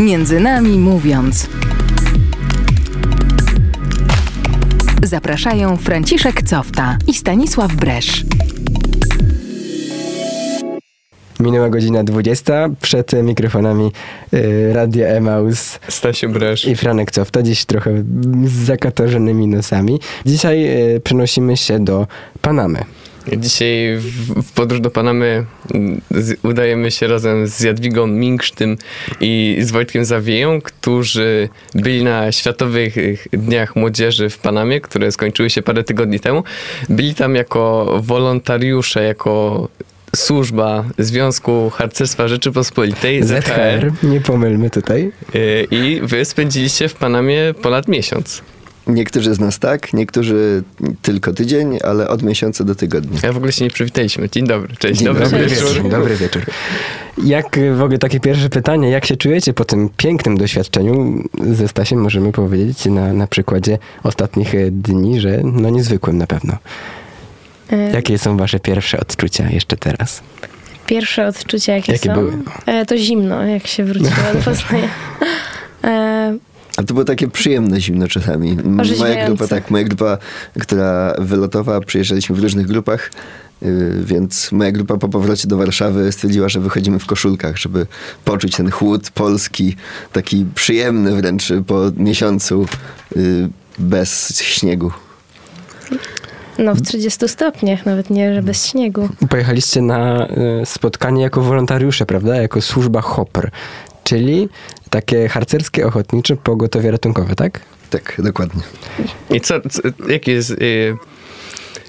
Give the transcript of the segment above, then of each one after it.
Między nami mówiąc. Zapraszają Franciszek Cofta i Stanisław Bresz. Minęła godzina 20. Przed mikrofonami y, Radia Emaus Stasiu Bresz. i Franek Cofta. Dziś trochę z zakatorzonymi nosami. Dzisiaj y, przenosimy się do Panamy. Dzisiaj w, w podróż do Panamy mm, z, udajemy się razem z Jadwigą Minksztym i z Wojtkiem Zawieją, którzy byli na Światowych Dniach Młodzieży w Panamie, które skończyły się parę tygodni temu. Byli tam jako wolontariusze, jako służba Związku Harcerstwa Rzeczypospolitej, ZHR. ZHR, nie pomylmy tutaj. Y, I wy spędziliście w Panamie ponad miesiąc. Niektórzy z nas tak, niektórzy tylko tydzień, ale od miesiąca do tygodnia. Ja w ogóle się nie przywitaliśmy. Dzień dobry, cześć, Dzień dobry, dobry. Dobry wieczór. wieczór. Dobry wieczór. Jak w ogóle takie pierwsze pytanie, jak się czujecie po tym pięknym doświadczeniu ze Stasiem, możemy powiedzieć na, na przykładzie ostatnich y, dni, że no niezwykłym na pewno. E, Jakie są wasze pierwsze odczucia jeszcze teraz? Pierwsze odczucia, jakie, Jakie są? były? E, to zimno, jak się wróciła do Poznania. A to było takie przyjemne zimno czasami. Moja grupa, tak, moja grupa, która wylotowała, przyjeżdżaliśmy w różnych grupach, yy, więc moja grupa po powrocie do Warszawy stwierdziła, że wychodzimy w koszulkach, żeby poczuć ten chłód polski, taki przyjemny wręcz po miesiącu yy, bez śniegu. no w 30 stopniach, nawet nie, że bez śniegu. Pojechaliście na y, spotkanie jako wolontariusze, prawda? Jako służba HOPR, czyli takie harcerskie ochotnicze pogotowie ratunkowe, tak? Tak, dokładnie. I co, co jakie, jest, y,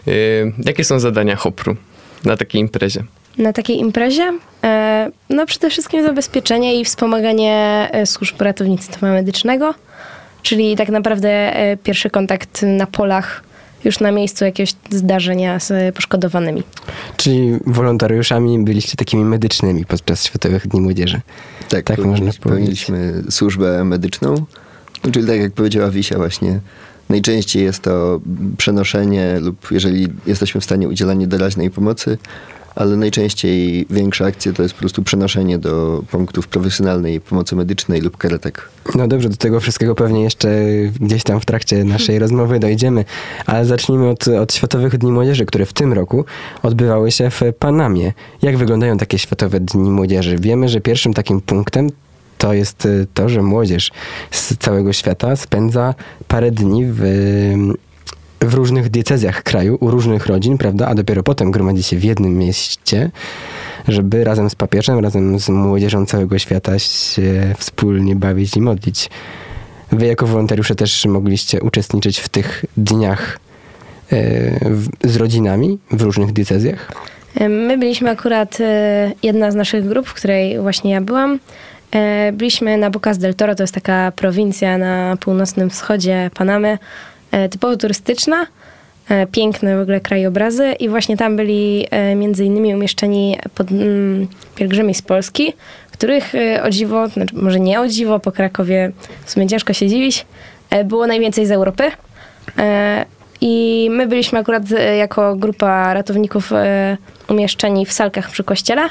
y, jakie są zadania Hopru na takiej imprezie? Na takiej imprezie, e, no przede wszystkim zabezpieczenie i wspomaganie e, służb ratownictwa medycznego, czyli tak naprawdę e, pierwszy kontakt na polach, już na miejscu jakiegoś zdarzenia z poszkodowanymi. Czyli wolontariuszami byliście takimi medycznymi podczas Światowych Dni Młodzieży. Tak, Tak można powiedzieć. Pełniliśmy służbę medyczną, No, czyli tak jak powiedziała Wisia właśnie, najczęściej jest to przenoszenie lub jeżeli jesteśmy w stanie udzielanie doraźnej pomocy, ale najczęściej większa akcja to jest po prostu przenoszenie do punktów profesjonalnej pomocy medycznej lub karetek. No dobrze, do tego wszystkiego pewnie jeszcze gdzieś tam w trakcie naszej rozmowy dojdziemy, ale zacznijmy od, od Światowych Dni Młodzieży, które w tym roku odbywały się w Panamie. Jak wyglądają takie Światowe Dni Młodzieży? Wiemy, że pierwszym takim punktem to jest y, to, że młodzież z całego świata spędza parę dni w, w różnych diecezjach kraju, u różnych rodzin, prawda? A dopiero potem gromadzi się w jednym mieście, żeby razem z papieżem, razem z młodzieżą całego świata się wspólnie bawić i modlić. Wy jako wolontariusze też mogliście uczestniczyć w tych dniach e, z rodzinami w różnych diecezjach? E, My byliśmy akurat, e, jedna z naszych grup, w której właśnie ja byłam, byliśmy na Bocas del Toro, to jest taka prowincja na północnym wschodzie Panamy, typowo turystyczna, e, piękne w ogóle krajobrazy i właśnie tam byli e, między innymi umieszczeni pod, mm, pielgrzymi z Polski, których e, o dziwo, znaczy może nie o dziwo, po Krakowie w sumie ciężko się dziwić, e, było najwięcej z Europy. E, I my byliśmy akurat e, jako grupa ratowników e, umieszczeni w salkach przy kościele,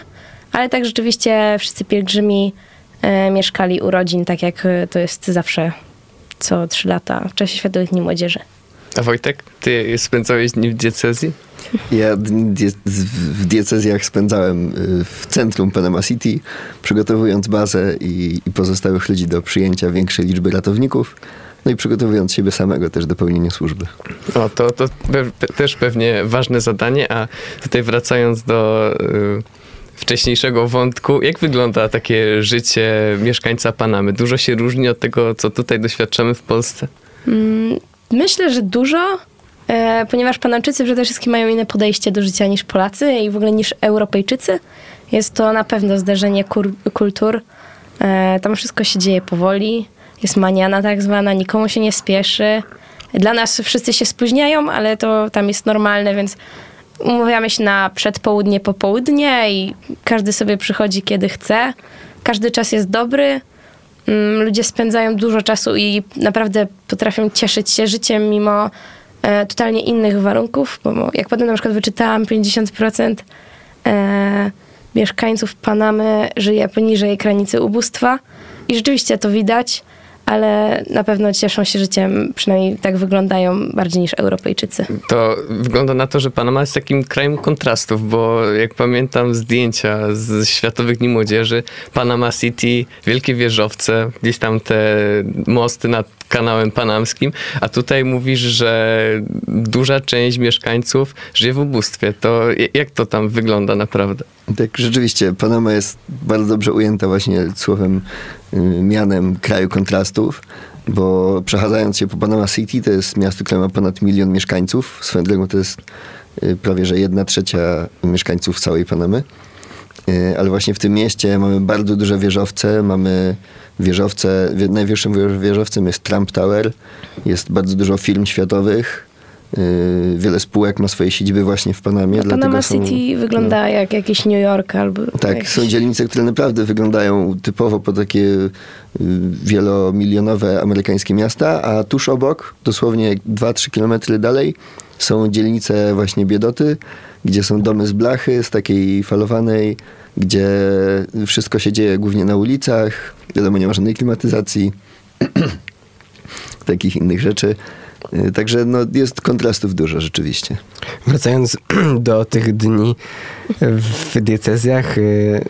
ale tak rzeczywiście wszyscy pielgrzymi e, mieszkali u rodzin, tak jak e, to jest zawsze co trzy lata w czasie Światowych Dni Młodzieży. A Wojtek, ty spędzałeś dni w diecezji? Ja die- w diecezjach spędzałem y, w centrum Panama City, przygotowując bazę i, i pozostałych ludzi do przyjęcia większej liczby ratowników, no i przygotowując siebie samego też do pełnienia służby. O, to, to pe- pe- też pewnie ważne zadanie, a tutaj wracając do y, wcześniejszego wątku, jak wygląda takie życie mieszkańca Panamy? Dużo się różni od tego, co tutaj doświadczamy w Polsce? Mm, Myślę, że dużo, e, ponieważ Panamczycy przede wszystkim mają inne podejście do życia niż Polacy i w ogóle niż Europejczycy. Jest to na pewno zderzenie kultur. E, Tam wszystko się dzieje powoli. Jest maniana tak zwana, nikomu się nie spieszy. Dla nas wszyscy się spóźniają, ale to tam jest normalne, więc umawiamy się na przedpołudnie, popołudnie i każdy sobie przychodzi kiedy chce. Każdy czas jest dobry. Mm, Ludzie spędzają dużo czasu i naprawdę potrafią cieszyć się życiem mimo e, totalnie innych warunków, bo jak potem na przykład wyczytałam 50% e, mieszkańców Panamy żyje poniżej granicy ubóstwa i rzeczywiście to widać, ale na pewno cieszą się życiem, przynajmniej tak wyglądają bardziej niż Europejczycy. To wygląda na to, że Panama jest takim krajem kontrastów, bo jak pamiętam zdjęcia z Światowych Dni Młodzieży, Panama City, wielkie wieżowce, gdzieś tam te mosty nad kanałem panamskim, a tutaj mówisz, że duża część mieszkańców żyje w ubóstwie. To jak to tam wygląda naprawdę? Tak, rzeczywiście, Panama jest bardzo dobrze ujęta właśnie słowem, y, mianem kraju kontrastów, bo przechadzając się po Panama City, to jest miasto, które ma ponad milion mieszkańców. Swoją drogą to jest y, prawie, że jedna trzecia mieszkańców całej Panamy. Y, ale właśnie w tym mieście mamy bardzo duże wieżowce, mamy wieżowce, wie- najwyższym wież- wieżowcem jest Trump Tower, jest bardzo dużo firm światowych, y, wiele spółek ma swoje siedziby właśnie w Panamie. Panama dlatego są- City wygląda jak jakiś New York albo tak, są dzielnice, które naprawdę wyglądają typowo po takie y, wielomilionowe amerykańskie miasta, a tuż obok, dosłownie 2-3 kilometry dalej, są dzielnice właśnie biedoty, gdzie są domy z blachy, z takiej falowanej, gdzie wszystko się dzieje głównie na ulicach, wiadomo, nie ma żadnej klimatyzacji, takich innych rzeczy. Y, Także no, jest kontrastów dużo rzeczywiście. Wracając do tych dni w diecezjach, y,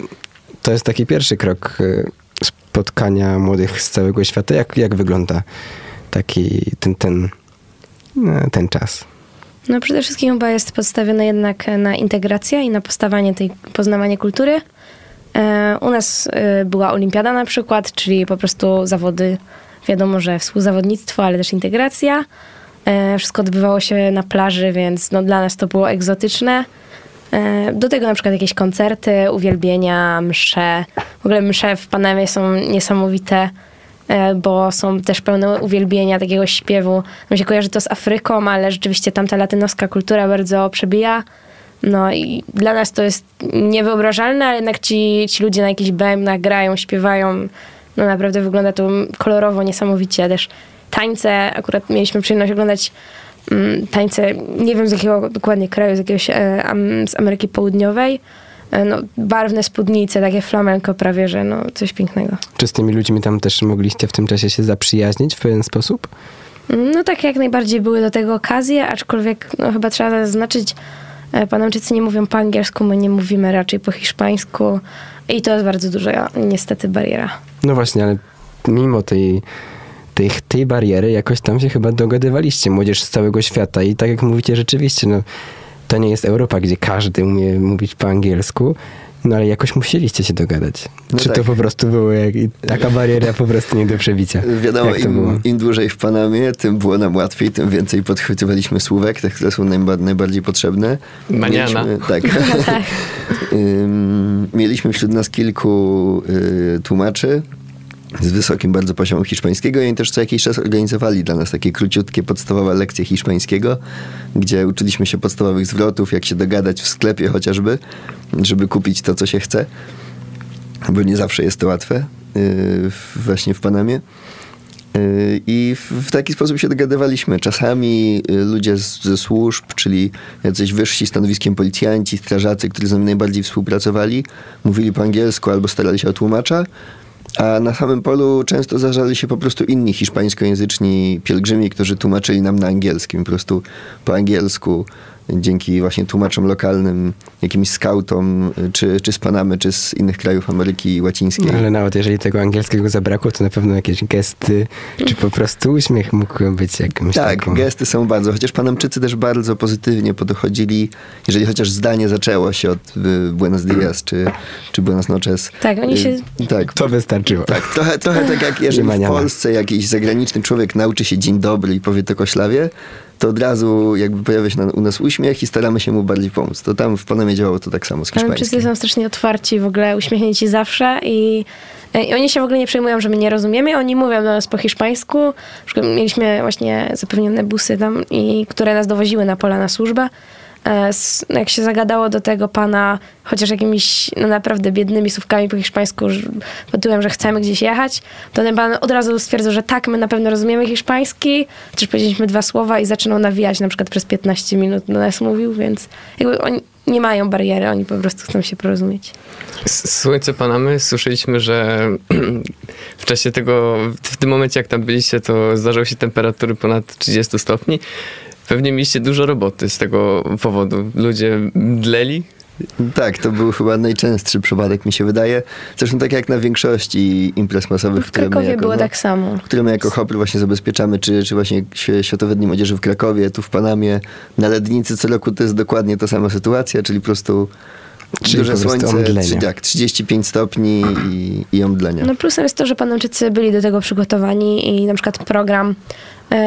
to jest taki pierwszy krok y, spotkania młodych z całego świata. Jak, jak wygląda taki ten, ten, ten czas? No przede wszystkim chyba jest postawione jednak na integrację i na postawanie tej, poznawanie kultury. E, u nas e, była olimpiada na przykład, czyli po prostu zawody, wiadomo, że współzawodnictwo, ale też integracja. E, wszystko odbywało się na plaży, więc no, dla nas to było egzotyczne. Do tego na przykład jakieś koncerty, uwielbienia, msze. W ogóle msze w Panamie są niesamowite bo są też pełne uwielbienia, takiego śpiewu. Mi się kojarzy to z Afryką, ale rzeczywiście tamta latynoska kultura bardzo przebija. No i dla nas to jest niewyobrażalne, ale jednak ci, ci ludzie na jakichś bębnach grają, śpiewają. No naprawdę wygląda to kolorowo, niesamowicie. Też tańce, akurat mieliśmy przyjemność oglądać mm, tańce, nie wiem z jakiego dokładnie kraju, z jakiegoś e, z Ameryki Południowej. E, no, barwne spódnice, takie flamenko prawie, że no coś pięknego. Czy z tymi ludźmi tam też mogliście w tym czasie się zaprzyjaźnić w pewien sposób? No tak, jak najbardziej były do tego okazje, aczkolwiek no, chyba trzeba zaznaczyć, e, Panamczycy nie mówią po angielsku, my nie mówimy raczej po hiszpańsku i to jest bardzo duża niestety bariera. No właśnie, ale mimo tej, tej, tej bariery jakoś tam się chyba dogadywaliście, młodzież z całego świata i tak jak mówicie, rzeczywiście, no to nie jest Europa, gdzie każdy umie mówić po angielsku, no ale jakoś musieliście się dogadać. No Czy to tak. po prostu było jak, taka bariera po prostu nie do przebicia? Wiadomo, to im, im dłużej w Panamie, tym było nam łatwiej, tym więcej podchwytywaliśmy słówek, te, które są najba, najbardziej potrzebne. Maniana. Mieliśmy, tak. Ym, Mieliśmy wśród nas kilku y, tłumaczy z wysokim bardzo poziomem hiszpańskiego i oni też co jakiś czas organizowali dla nas takie króciutkie, podstawowe lekcje hiszpańskiego, gdzie uczyliśmy się podstawowych zwrotów, jak się dogadać w sklepie chociażby, żeby kupić to, co się chce bo nie zawsze jest to łatwe yy, właśnie w Panamie. Yy, I w, taki sposób się dogadywaliśmy. Czasami yy, ludzie z, ze służb, czyli jacyś wyżsi stanowiskiem policjanci, strażacy, którzy z nami najbardziej współpracowali, mówili po angielsku albo starali się o tłumacza. A na samym polu często zdarzali się po prostu inni hiszpańskojęzyczni pielgrzymi, którzy tłumaczyli nam na angielskim, po prostu po angielsku, dzięki właśnie tłumaczom lokalnym, jakimś skautom, czy, czy z Panamy, czy z innych krajów Ameryki Łacińskiej. No, ale nawet jeżeli tego angielskiego zabrakło, to na pewno jakieś gesty, czy po prostu uśmiech mógł być jakimś Tak, taką... gesty są bardzo, chociaż Panamczycy też bardzo pozytywnie podchodzili, jeżeli chociaż zdanie zaczęło się od y, Buenos Dias, czy, czy Buenas noches. Tak, oni się- Y, Tak, To wystarczyło. Tak, trochę, trochę tak jak jeżeli w. Polsce jakiś zagraniczny człowiek nauczy się dzień dobry i powie to koślawie, to od razu jakby pojawia się na, u nas uśmiech i staramy się mu bardziej pomóc. To tam w Panamie działało to tak samo z hiszpańskim. są strasznie otwarci, w ogóle uśmiechnięci zawsze i, i oni się w ogóle nie przejmują, że my nie rozumiemy. Oni mówią do nas po hiszpańsku. Mieliśmy właśnie zapewnione busy tam, i, które nas dowoziły na pola na służbę. E, jak się zagadało do tego pana, chociaż jakimiś no, naprawdę biednymi słówkami po hiszpańsku, pod tytułem, że chcemy gdzieś jechać, to ten pan od razu stwierdził, że tak, my na pewno rozumiemy hiszpański, chociaż powiedzieliśmy dwa słowa i zaczynał nawijać na przykład przez 15 minut do nas mówił, więc jakby oni nie mają bariery, oni po prostu chcą się porozumieć. Słońce Panamy, słyszeliśmy, że w czasie tego, w tym momencie jak tam byliście, to zdarzały się temperatury ponad 30 stopni. Pewnie mieliście dużo roboty z tego powodu. Ludzie mdleli. Tak, to był chyba najczęstszy przypadek, mi się wydaje. Zresztą tak jak na większości imprez masowych, W które my Krakowie jako, było no, tak samo. które my jako Hopl właśnie zabezpieczamy, czy, czy właśnie Światowe Dni Młodzieży w Krakowie, tu w Panamie, na Lednicy co roku to jest dokładnie ta sama sytuacja, czyli po prostu Czyli duże słońce, tak, 35 stopni i, i omdlenie. No plusem jest to, że Panamczycy byli do tego przygotowani i na przykład program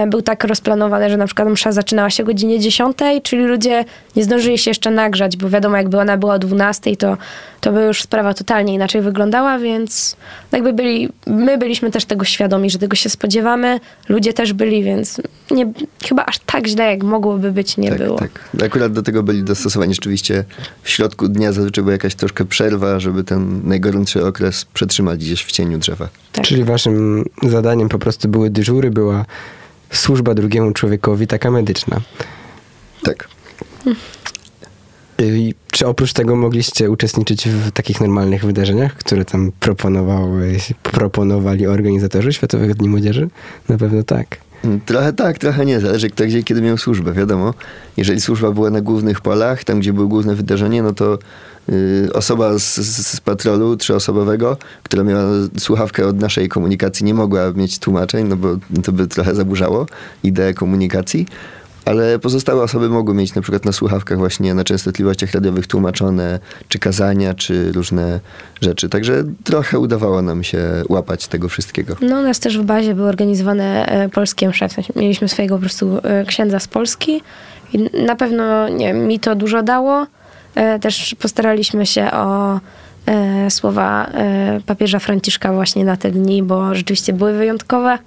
był tak rozplanowany, że na przykład msza zaczynała się o godzinie 10, czyli ludzie nie zdążyli się jeszcze nagrzać, bo wiadomo, jakby ona była o 12, to, to by już sprawa totalnie inaczej wyglądała, więc jakby byli, my byliśmy też tego świadomi, że tego się spodziewamy, ludzie też byli, więc nie, chyba aż tak źle, jak mogłoby być, nie tak, było. tak. Akurat do tego byli dostosowani rzeczywiście w środku dnia zazwyczaj była jakaś troszkę przerwa, żeby ten najgorętszy okres przetrzymać gdzieś w cieniu drzewa. Tak. Czyli waszym zadaniem po prostu były dyżury, była służba drugiemu człowiekowi, taka medyczna. Tak. I czy oprócz tego mogliście uczestniczyć w takich normalnych wydarzeniach, które tam proponowały, proponowali organizatorzy Światowych Dni Młodzieży? Na pewno tak. Trochę tak, trochę nie. Zależy kto gdzie kiedy miał służbę, wiadomo. Jeżeli służba była na głównych polach, tam gdzie było główne wydarzenie, no to y, osoba z, z, z patrolu trzyosobowego, która miała słuchawkę od naszej komunikacji, nie mogła mieć tłumaczeń, no bo to by trochę zaburzało ideę komunikacji. Ale pozostałe osoby mogły mieć na przykład na słuchawkach właśnie na częstotliwościach radiowych tłumaczone, czy kazania, czy różne rzeczy. Także trochę udawało nam się łapać tego wszystkiego. No, u nas też w bazie były organizowane e, polskie msze. Mieliśmy swojego po prostu e, księdza z Polski i na pewno nie, mi to dużo dało. E, Też postaraliśmy się o słowa papieża Franciszka właśnie na te dni, bo rzeczywiście były wyjątkowe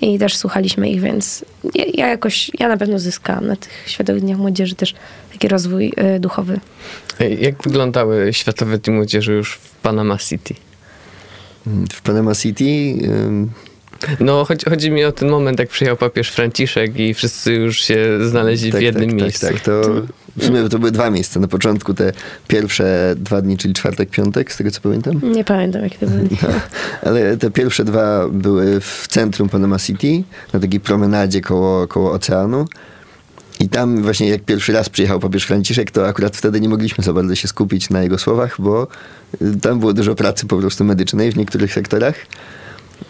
i też słuchaliśmy ich, więc ja, ja jakoś, ja na pewno zyskałam na tych Światowych Dniach Młodzieży też taki rozwój e, duchowy. Jak wyglądały Światowe Dni Młodzieży już w Panama City? W Panama City ym, No, chodzi, chodzi mi o ten moment, jak przyjechał papież Franciszek i wszyscy już się znaleźli w jednym tak, miejscu. Tak, tak, to w sumie to były dwa miejsca. Na początku te pierwsze dwa dni, czyli czwartek, piątek, z tego co pamiętam. Nie pamiętam, jakie to były. No, ale te pierwsze dwa były w centrum Panama City, na takiej promenadzie koło, koło oceanu. I tam właśnie jak pierwszy raz przyjechał papież Franciszek, to akurat wtedy nie mogliśmy za bardzo się skupić na jego słowach, bo tam było dużo pracy po prostu medycznej w niektórych sektorach.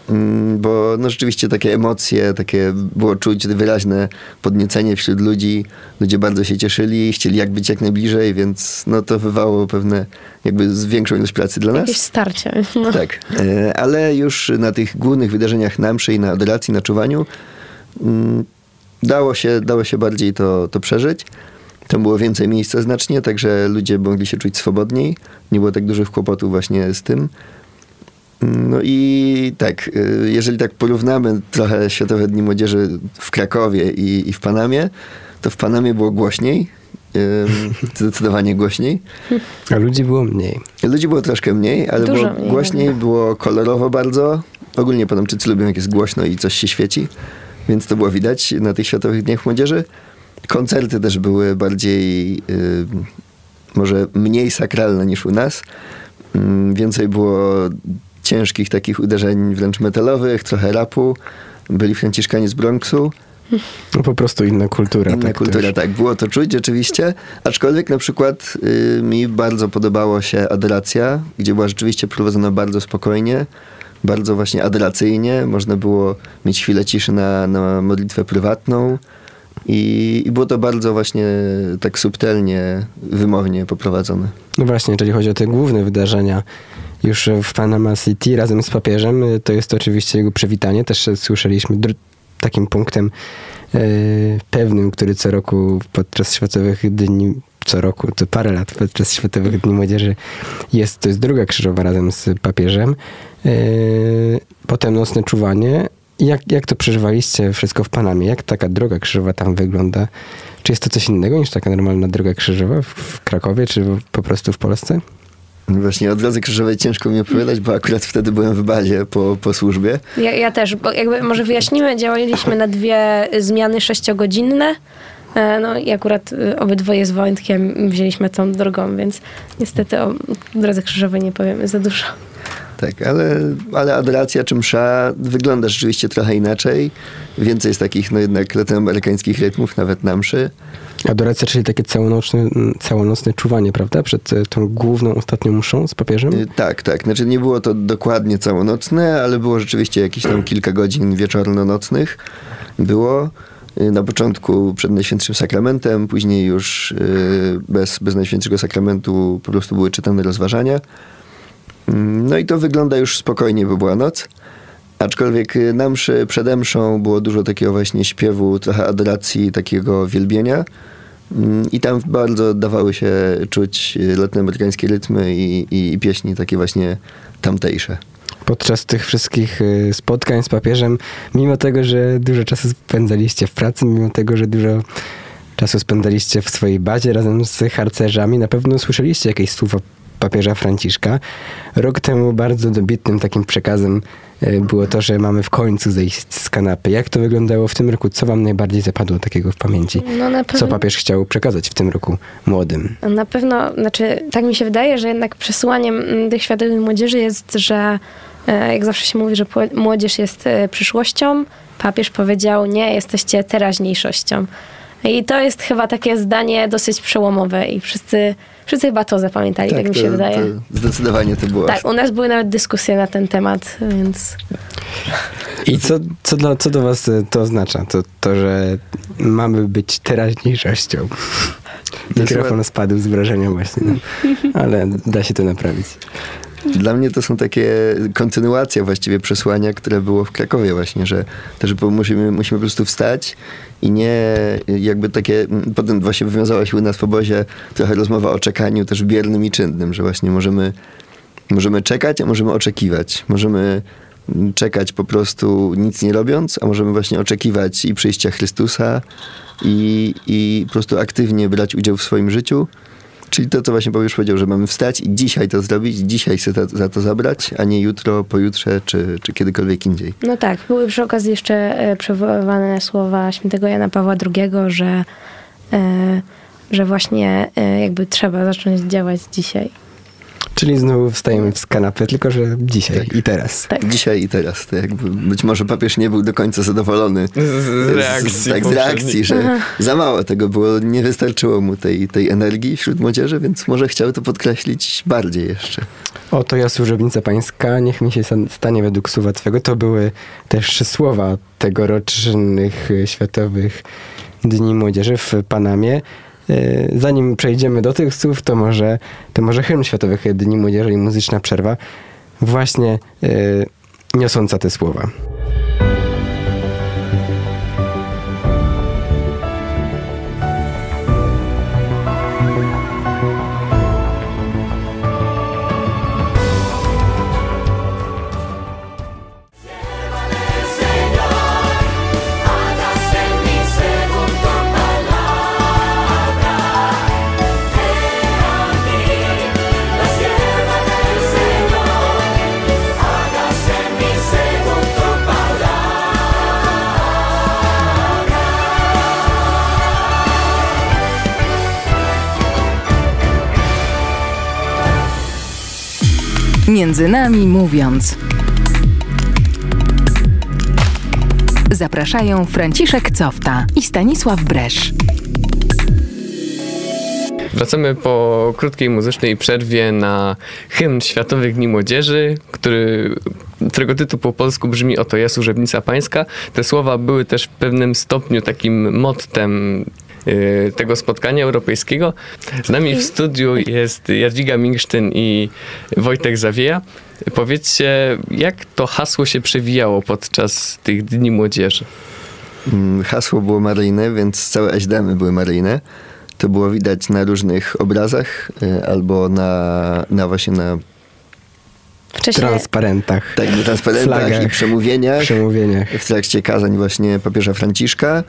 Mm, Bo no rzeczywiście takie emocje, takie było czuć wyraźne podniecenie wśród ludzi. Ludzie bardzo się cieszyli, chcieli jak być jak najbliżej, więc no to wywało pewne jakby z większą ilość pracy dla nas. Jakieś starcie. No. Tak, e, ale już na tych głównych wydarzeniach na mszy i na adoracji, na czuwaniu mm, dało się, dało się bardziej to, to przeżyć. Tam było więcej miejsca znacznie, także ludzie mogli się czuć swobodniej. Nie było tak dużych kłopotów właśnie z tym. No i tak, y, jeżeli tak porównamy trochę Światowe Dni Młodzieży w Krakowie i, i w Panamie, to w Panamie było głośniej, ym, zdecydowanie głośniej. A ludzi było mniej. Ludzi było troszkę mniej, ale Dużo było mniej, głośniej, nawet. było kolorowo bardzo. Ogólnie Panamczycy lubią jak jest głośno i coś się świeci, więc to było widać na tych Światowych Dniach Młodzieży. Koncerty też były bardziej, y, może mniej sakralne niż u nas. Mm, więcej było ciężkich takich uderzeń wręcz metalowych, trochę rapu. Byli Franciszkanie z Bronxu. No po prostu inna kultura. Inna tak, kultura, już- tak. Było to czuć rzeczywiście. Aczkolwiek na przykład y, mi bardzo podobało się adoracja, gdzie była rzeczywiście prowadzona bardzo spokojnie, bardzo właśnie adoracyjnie. Można było mieć chwilę ciszy na, na modlitwę prywatną. I, I było to bardzo właśnie tak subtelnie, wymownie poprowadzone. No właśnie, jeżeli chodzi o te główne wydarzenia już w Panama City razem z papieżem, to jest oczywiście jego przywitanie. Też słyszeliśmy takim punktem e, pewnym, który co roku podczas Światowych Dni, co roku, to parę lat podczas Światowych Dni Młodzieży jest, to jest druga krzyżowa razem z papieżem. E, potem nocne czuwanie. Jak, jak to przeżywaliście wszystko w Panamie? Jak taka droga krzyżowa tam wygląda? Czy jest to coś innego niż taka normalna droga krzyżowa w- w Krakowie, czy po prostu w Polsce? Właśnie o drodze krzyżowej ciężko mi opowiadać, bo akurat wtedy byłem w bazie po, po służbie. Ja, ja też, bo jakby może wyjaśnimy, działaliśmy na dwie zmiany sześciogodzinne. E, No i akurat y, obydwoje z Wojtkiem wzięliśmy tą drogą, więc niestety o drodze krzyżowej nie powiemy za dużo. Tak, ale, ale adoracja czy msza wygląda rzeczywiście trochę inaczej. Więcej jest takich, no jednak latynoamerykańskich rytmów, nawet na mszy. Adoracja, czyli takie całonocne, mm, całonocne czuwanie, prawda? Przed e, tą główną, ostatnią mszą z papieżem? Y, Tak, tak. Znaczy nie było to dokładnie całonocne, ale było rzeczywiście jakieś tam kilka godzin wieczorno-nocnych. Było y, na początku przed Najświętszym Sakramentem, później już bez, bez Najświętszego Sakramentu po prostu były czytane rozważania. Mm, No i to wygląda już spokojnie, bo była noc. Aczkolwiek y, na mszy, przed mszą było dużo takiego właśnie śpiewu, trochę adoracji, takiego wielbienia. Mm, I tam bardzo dawały się czuć y, latynoamerykańskie rytmy i, i, i pieśni takie właśnie tamtejsze. Podczas tych wszystkich e, spotkań z papieżem, mimo tego, że dużo czasu spędzaliście w pracy, mimo tego, że dużo czasu spędzaliście w swojej bazie razem z harcerzami, na pewno słyszeliście jakieś słowa papieża Franciszka. Rok temu bardzo dobitnym takim przekazem było to, że mamy w końcu zejść z kanapy. Jak to wyglądało w tym roku? Co wam najbardziej zapadło takiego w pamięci? No na Co pewno, papież chciał przekazać w tym roku młodym? na pewno, znaczy tak mi się wydaje, że jednak przesłaniem mm, tych świadomych młodzieży jest, że e, jak zawsze się mówi, że młodzież jest e, przyszłością, papież powiedział, nie, jesteście teraźniejszością. I to jest chyba takie zdanie dosyć przełomowe i wszyscy, wszyscy chyba to zapamiętali, tak, mi się wydaje. To zdecydowanie to było. Tak, u nas były nawet dyskusje na ten temat, więc I co, co, dla, co do was to oznacza? To, to, że mamy być teraźniejszością. Mikrofon spadł z wrażenia właśnie, no. ale da się to naprawić. Dla mnie to są takie kontynuacje właściwie przesłania, które było w Krakowie właśnie, że też musimy, musimy po prostu wstać i nie jakby takie, potem właśnie wywiązała się u nas w obozie trochę rozmowa o czekaniu też biernym i czynnym, że właśnie możemy, możemy czekać, a możemy oczekiwać. Możemy czekać po prostu nic nie robiąc, a możemy właśnie oczekiwać i przyjścia Chrystusa i, i po prostu aktywnie brać udział w swoim życiu. Czyli to, co właśnie Paweł już powiedział, że mamy wstać i dzisiaj to zrobić, dzisiaj się za, to zabrać, a nie jutro, pojutrze czy, czy kiedykolwiek indziej. no tak, były przy okazji jeszcze e, przywoływane słowa świętego Jana Pawła II, że, e, że właśnie e, jakby trzeba zacząć działać dzisiaj. Czyli znowu wstajemy z kanapy, tylko że dzisiaj Tak. i teraz. Tak. Dzisiaj i teraz. To jakby być może papież nie był do końca zadowolony Z, z reakcji. z, tak, z reakcji, że za mało tego było, nie wystarczyło mu tej, tej energii wśród młodzieży, więc może chciał to podkreślić bardziej jeszcze. Oto ja służebnica pańska, niech mi się stanie według słowa twego. To były też słowa tegorocznych e, Światowych Dni Młodzieży w Panamie. E, Zanim przejdziemy do tych słów, to może, to może hymn Światowych Dni Młodzieży i muzyczna przerwa właśnie e, niosąca te słowa. Między nami mówiąc. Zapraszają Franciszek Cofta i Stanisław Bresz. Wracamy po krótkiej muzycznej przerwie na hymn Światowych Dni Młodzieży, który, którego tytuł po polsku brzmi Oto ja służebnica pańska. Te słowa były też w pewnym stopniu takim mottem tego spotkania europejskiego. Z nami w studiu jest Jadwiga Minksztyn i Wojtek Zawieja. Powiedzcie, jak to hasło się przewijało podczas tych Dni Młodzieży? Mm, Hasło było maryjne, więc całe eźdemy były maryjne. To było widać na różnych obrazach y, albo na, na właśnie na Wcześniej, Transparentach, tak, na transparentach Flagach. i przemówieniach. przemówieniach. w trakcie kazań właśnie papieża Franciszka.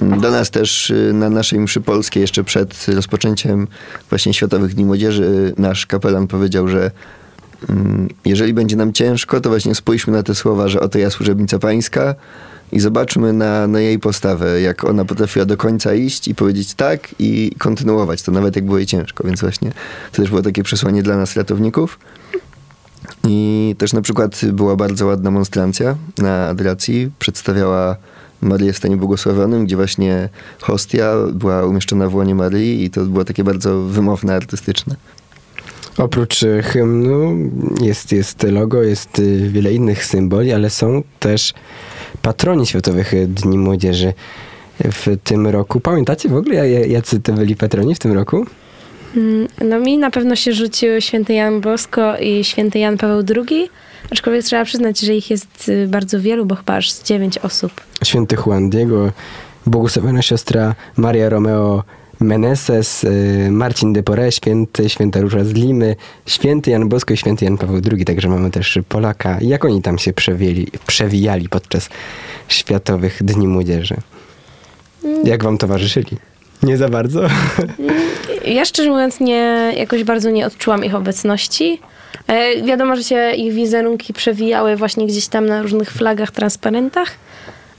Do nas też y, na naszej mszy polskiej, jeszcze przed rozpoczęciem właśnie Światowych Dni Młodzieży, y, nasz kapelan powiedział, że mm, jeżeli będzie nam ciężko, to właśnie spójrzmy na te słowa, że oto ja służebnica pańska i zobaczmy na, na jej postawę, jak ona potrafiła do końca iść i powiedzieć tak i kontynuować to, nawet jak było jej ciężko. Więc właśnie to też było takie przesłanie dla nas, ratowników. I też na przykład była bardzo ładna monstrancja na adoracji. Przedstawiała Marię w stanie błogosławionym, gdzie właśnie hostia była umieszczona w łonie Maryi i to było takie bardzo wymowne, artystyczne. Oprócz y, hymnu jest, jest logo, jest y, wiele innych symboli, ale są też patroni Światowych Dni Młodzieży w tym roku. Pamiętacie w ogóle, ja- jacy to byli patroni w tym roku? Mm, No mi na pewno się rzucił święty Jan Bosko i święty Jan Paweł II, aczkolwiek trzeba przyznać, że ich jest y, bardzo wielu, bo chyba aż z dziewięć osób. Święty Juan Diego, błogosławiona siostra Maria Romeo Meneses, y, Marcin de Poré, święty, święta Róża z Limy, święty Jan Bosko i święty Jan Paweł II, także mamy też Polaka. Jak oni tam się przewijali, przewijali podczas Światowych Dni Młodzieży? Jak wam towarzyszyli? Nie za bardzo? Ja szczerze mówiąc nie, jakoś bardzo nie odczułam ich obecności. E, wiadomo, że się ich wizerunki przewijały właśnie gdzieś tam na różnych flagach, transparentach,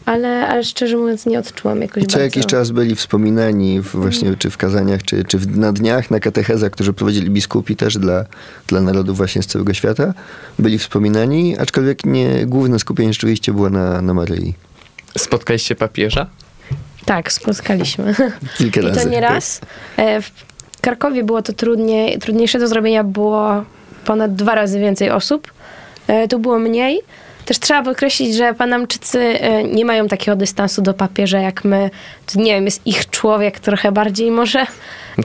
ale, ale szczerze mówiąc nie odczułam jakoś Co bardzo. jakiś czas byli wspominani w właśnie czy w kazaniach, czy, czy w, na dniach, na katechezach, którzy prowadzili biskupi też dla, dla narodów właśnie z całego świata. Byli wspominani, aczkolwiek nie, główne skupienie rzeczywiście było na, na Maryi. Spotkaliście papieża? Tak, spotkaliśmy. Kilka I razy. to nie raz. W Krakowie było to trudniej, trudniejsze do zrobienia, było ponad dwa razy więcej osób. E, Tu było mniej. Też trzeba podkreślić, że Panamczycy e, nie mają takiego dystansu do papieża jak my. To nie wiem, jest ich człowiek trochę bardziej może.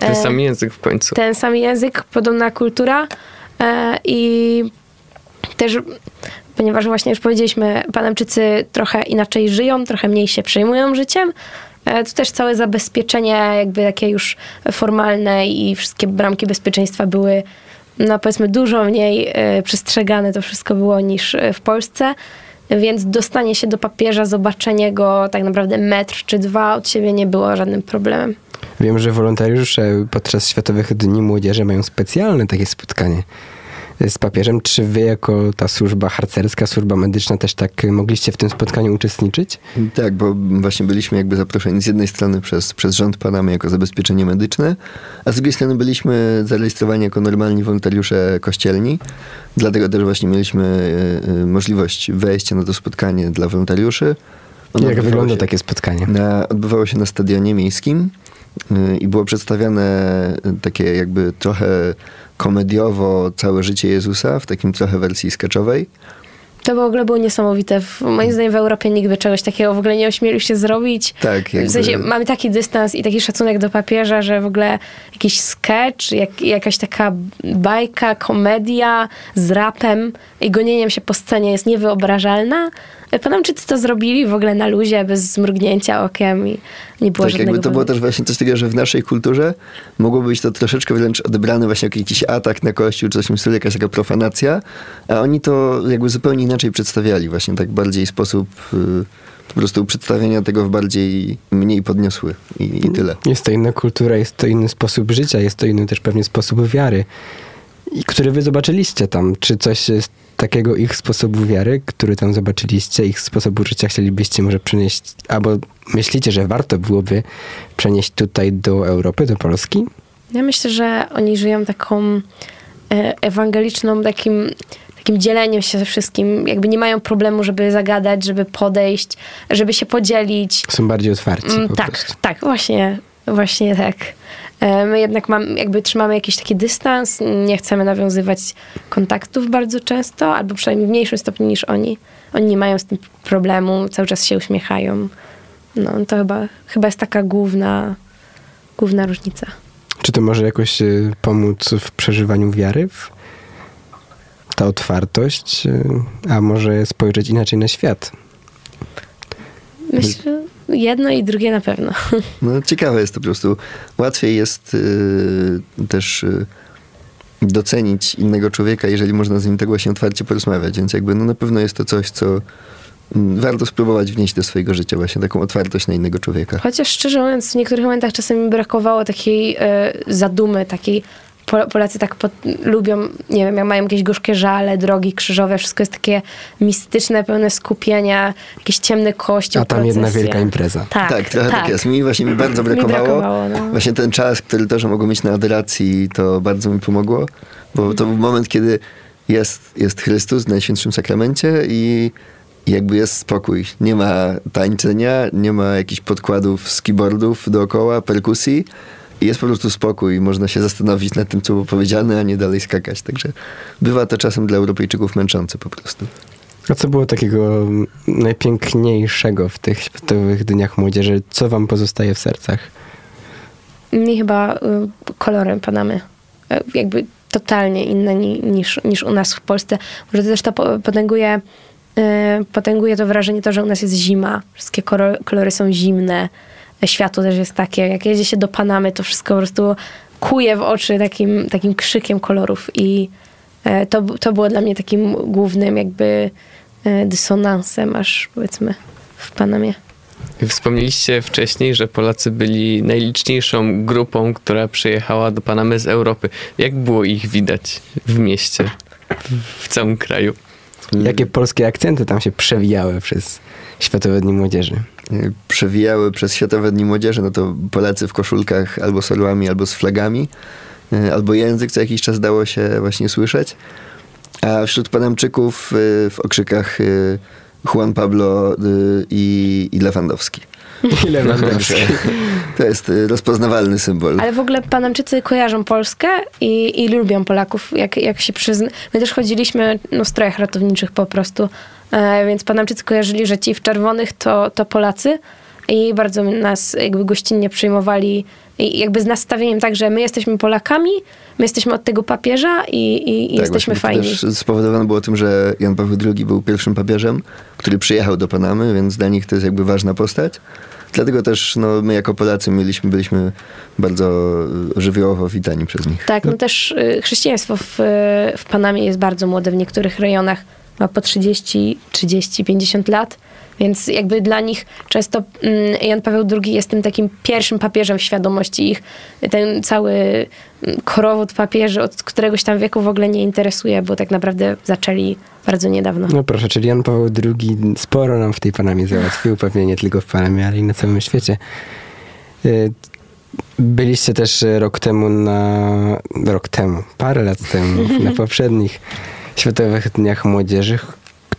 Ten E, sam język w końcu. ten sam język, podobna kultura i też, ponieważ właśnie już powiedzieliśmy, Panamczycy trochę inaczej żyją, trochę mniej się przejmują życiem, to też całe zabezpieczenie jakby takie już formalne i wszystkie bramki bezpieczeństwa były no powiedzmy dużo mniej e, przestrzegane to wszystko było niż e, w Polsce. Więc dostanie się do papieża, zobaczenie go tak naprawdę metr czy dwa od siebie nie było żadnym problemem. Wiem, że wolontariusze podczas Światowych Dni Młodzieży mają specjalne takie spotkanie z papieżem. Czy wy jako ta służba harcerska, służba medyczna też tak mogliście w tym spotkaniu uczestniczyć? Tak, bo właśnie byliśmy jakby zaproszeni z jednej strony przez, przez rząd Panamy jako zabezpieczenie medyczne, a z drugiej strony byliśmy zarejestrowani jako normalni wolontariusze kościelni. Dlatego też właśnie mieliśmy e, e, możliwość wejścia na to spotkanie dla wolontariuszy. Ono Jak wygląda się takie spotkanie? Na, odbywało się na stadionie miejskim y, i było przedstawiane takie jakby trochę komediowo całe życie Jezusa w takim trochę wersji sketchowej. To w ogóle było niesamowite. W, moim zdaniem w Europie nikt by czegoś takiego w ogóle nie ośmielił się zrobić. Tak, jakby- W sensie mamy taki dystans i taki szacunek do papieża, że w ogóle jakiś sketch, jak, jakaś taka bajka, komedia z rapem i gonieniem się po scenie jest niewyobrażalna. Panamczycy to zrobili w ogóle na luzie, bez zmrugnięcia okiem i nie było Tak, żadnego jakby to było też właśnie coś takiego, że w naszej kulturze mogło być to troszeczkę wręcz odebrane właśnie jako jakiś atak na kościół, czy coś w stylu, jakaś taka profanacja, a oni to jakby zupełnie inaczej przedstawiali, właśnie tak bardziej sposób y, po prostu przedstawienia tego w bardziej mniej podniosły i, i tyle. Jest to inna kultura, jest to inny sposób życia, jest to inny też pewnie sposób wiary, i który wy zobaczyliście tam. Czy coś z takiego ich sposobu wiary, który tam zobaczyliście, ich sposobu życia chcielibyście może przenieść, albo myślicie, że warto byłoby przenieść tutaj do Europy, do Polski? Ja myślę, że oni żyją taką e, ewangeliczną, takim, takim dzieleniem się ze wszystkim. Jakby nie mają problemu, żeby zagadać, żeby podejść, żeby się podzielić. Są bardziej otwarci Mm, tak, prostu. tak, właśnie, właśnie tak. E, My jednak mam, jakby trzymamy jakiś taki dystans, nie chcemy nawiązywać kontaktów bardzo często, albo przynajmniej w mniejszym stopniu niż oni. Oni nie mają z tym problemu, cały czas się uśmiechają. No to chyba, chyba jest taka główna, główna różnica. Czy to może jakoś y, pomóc w przeżywaniu wiary? W ta otwartość, y, a może spojrzeć inaczej na świat? Myślę, jedno i drugie na pewno. No ciekawe jest to po prostu. Łatwiej jest y, też y, docenić innego człowieka, jeżeli można z nim tak właśnie otwarcie porozmawiać, więc jakby no na pewno jest to coś, co mm, warto spróbować wnieść do swojego życia właśnie taką otwartość na innego człowieka. Chociaż szczerze mówiąc, w niektórych momentach czasem mi brakowało takiej e, zadumy, takiej. Pol- Polacy tak pod, lubią, nie wiem, jak mają jakieś gorzkie żale, drogi krzyżowe, wszystko jest takie mistyczne, pełne skupienia, jakiś ciemny kościół, A tam jedna procesje. wielka impreza. Tak, Tak, trochę tak. jest. Mi właśnie mi bardzo Mi brakowało. brakowało, no. Właśnie ten czas, który też mogło mieć na adoracji, to bardzo mi pomogło, bo to był moment, kiedy jest, jest Chrystus w Najświętszym Sakramencie i i jakby jest spokój. Nie ma tańczenia, nie ma jakichś podkładów z keyboardów dookoła, perkusji. I jest po prostu spokój. Można się zastanowić nad tym, co było powiedziane, a nie dalej skakać. Także bywa to czasem dla Europejczyków męczące po prostu. A co było takiego najpiękniejszego w tych Światowych Dniach Młodzieży? Co wam pozostaje w sercach? Mi chyba y, kolorem Panamy. Y, jakby totalnie inne ni, niż, niż u nas w Polsce. Może to też to po- potęguje, y, potęguje to wrażenie to, że u nas jest zima. Wszystkie kolory są zimne. Światło też jest takie. Jak jedzie się do Panamy, to wszystko po prostu kuje w oczy takim, takim krzykiem kolorów. I y, to, to było dla mnie takim głównym jakby y, dysonansem aż powiedzmy w Panamie. Wspomnieliście wcześniej, że Polacy byli najliczniejszą grupą, która przyjechała do Panamy z Europy. Jak było ich widać w mieście, w całym kraju? Jakie polskie akcenty tam się przewijały przez Światowe Dni Młodzieży? Y, przewijały przez Światowe Dni Młodzieży, no to Polacy w koszulkach albo z orłami, albo z flagami, y, albo język co jakiś czas dało się właśnie słyszeć. A wśród Panamczyków y, w okrzykach Juan Pablo i, i Lewandowski. Ile Lewandowski? To jest y, rozpoznawalny symbol. Ale w ogóle Panamczycy kojarzą Polskę i, i lubią Polaków, jak, jak się przyzna. My też chodziliśmy no, w strojach ratowniczych po prostu, e, więc Panamczycy kojarzyli, że ci w czerwonych to, to Polacy i bardzo nas jakby gościnnie przyjmowali i jakby z nastawieniem tak, że my jesteśmy Polakami, my jesteśmy od tego papieża i, i, i jesteśmy fajni. też spowodowane było tym, że Jan Paweł II był pierwszym papieżem, który przyjechał do Panamy, więc dla nich to jest jakby ważna postać. Dlatego też no, my jako Polacy mieliśmy, byliśmy bardzo żywiołowo witani przez nich. Tak, no też y, chrześcijaństwo w, y, w Panamie jest bardzo młode w niektórych rejonach. Ma po 30, 30, 50 lat. Więc jakby dla nich często mm, Jan Paweł II jest tym takim pierwszym papieżem w świadomości ich. Ten cały mm, korowód papieży od któregoś tam wieku w ogóle nie interesuje, bo tak naprawdę zaczęli bardzo niedawno. No proszę, czyli Jan Paweł II sporo nam w tej Panamie załatwił, pewnie nie tylko w Panamie, ale i na całym świecie. Y, Byliście też rok temu na... rok temu, parę lat temu, na poprzednich Światowych Dniach Młodzieży,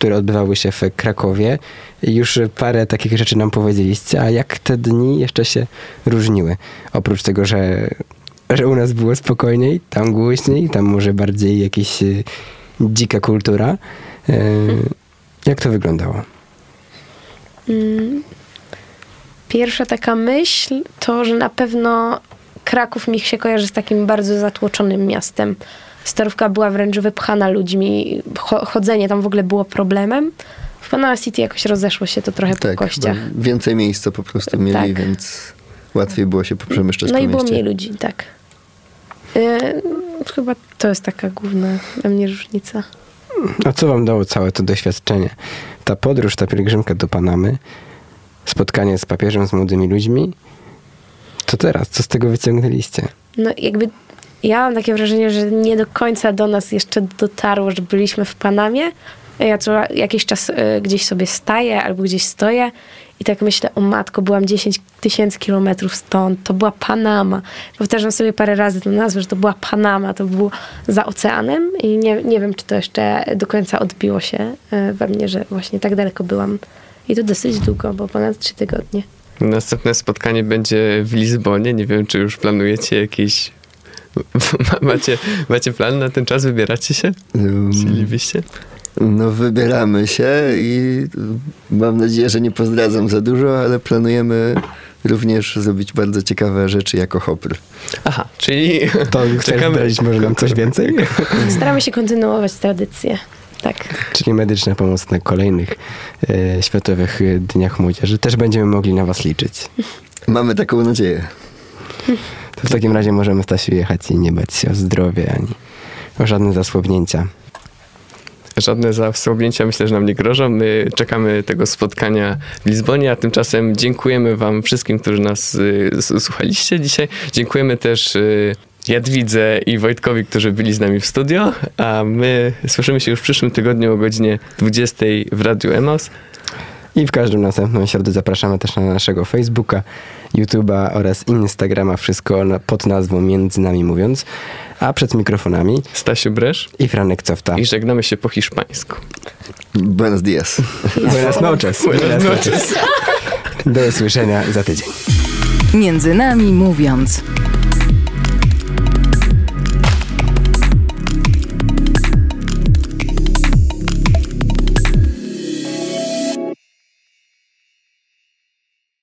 które odbywały się w Krakowie. Już parę takich rzeczy nam powiedzieliście, a jak te dni jeszcze się różniły? Oprócz tego, że, że u nas było spokojniej, tam głośniej, tam może bardziej jakieś y, dzika kultura. Y, Jak to wyglądało? Mm. Pierwsza taka myśl to, że na pewno Kraków mi się kojarzy z takim bardzo zatłoczonym miastem. Starówka była wręcz wypchana ludźmi, Cho- chodzenie tam w ogóle było problemem. W Panama City jakoś rozeszło się to trochę po Tak, kościach. bo więcej miejsca po prostu mieli, Tak. więc łatwiej było się poprzemieszczać No po i było mieście. mniej ludzi, tak. Yy, chyba to jest taka główna dla mnie różnica. A co wam dało całe to doświadczenie? Ta podróż, ta pielgrzymka do Panamy, spotkanie z papieżem, z młodymi ludźmi. Co teraz? Co z tego wyciągnęliście? No jakby ja mam takie wrażenie, że nie do końca do nas jeszcze dotarło, że byliśmy w Panamie. Ja co jakiś czas y, gdzieś sobie staję albo gdzieś stoję i tak myślę, o matko, byłam 10 tysięcy kilometrów stąd, to była Panama. Powtarzam sobie parę razy tę nazwę, że to była Panama, to było za oceanem i nie, nie wiem, czy to jeszcze do końca odbiło się y, we mnie, że właśnie tak daleko byłam. I to dosyć długo, bo ponad 3 tygodnie. Następne spotkanie będzie w Lizbonie. Nie wiem, czy już planujecie jakieś. Macie, macie plan na ten czas? Wybieracie się? Chcielibyście? No wybieramy się i mam nadzieję, że nie pozdradzam za dużo, ale planujemy również zrobić bardzo ciekawe rzeczy jako hopr. Aha, czyli. To chcesz zdradzić może nam coś więcej? Staramy się kontynuować tradycję. Tak. Czyli medyczna pomoc na kolejnych e, Światowych Dniach Młodzieży. Też będziemy mogli na was liczyć. Mamy taką nadzieję. To w takim razie możemy Stasiu jechać i nie bać się o zdrowie ani o żadne zasłabnięcia. Żadne zasłabnięcia myślę, że nam nie grożą. My czekamy tego spotkania w Lizbonie, a tymczasem dziękujemy wam wszystkim, którzy nas y, słuchaliście dzisiaj. Dziękujemy też y, Jadwidze i Wojtkowi, którzy byli z nami w studio, a my słyszymy się już w przyszłym tygodniu o godzinie 20 w Radiu Emos. I w każdą następną środę zapraszamy też na naszego Facebooka, YouTube'a oraz Instagrama. Wszystko na, pod nazwą Między Nami Mówiąc. A przed mikrofonami Stasiu Bresz i Franek Cofta. i żegnamy się po hiszpańsku. Buenos dias. Buenas noches. Buenas noches. Do usłyszenia za tydzień. Między nami mówiąc.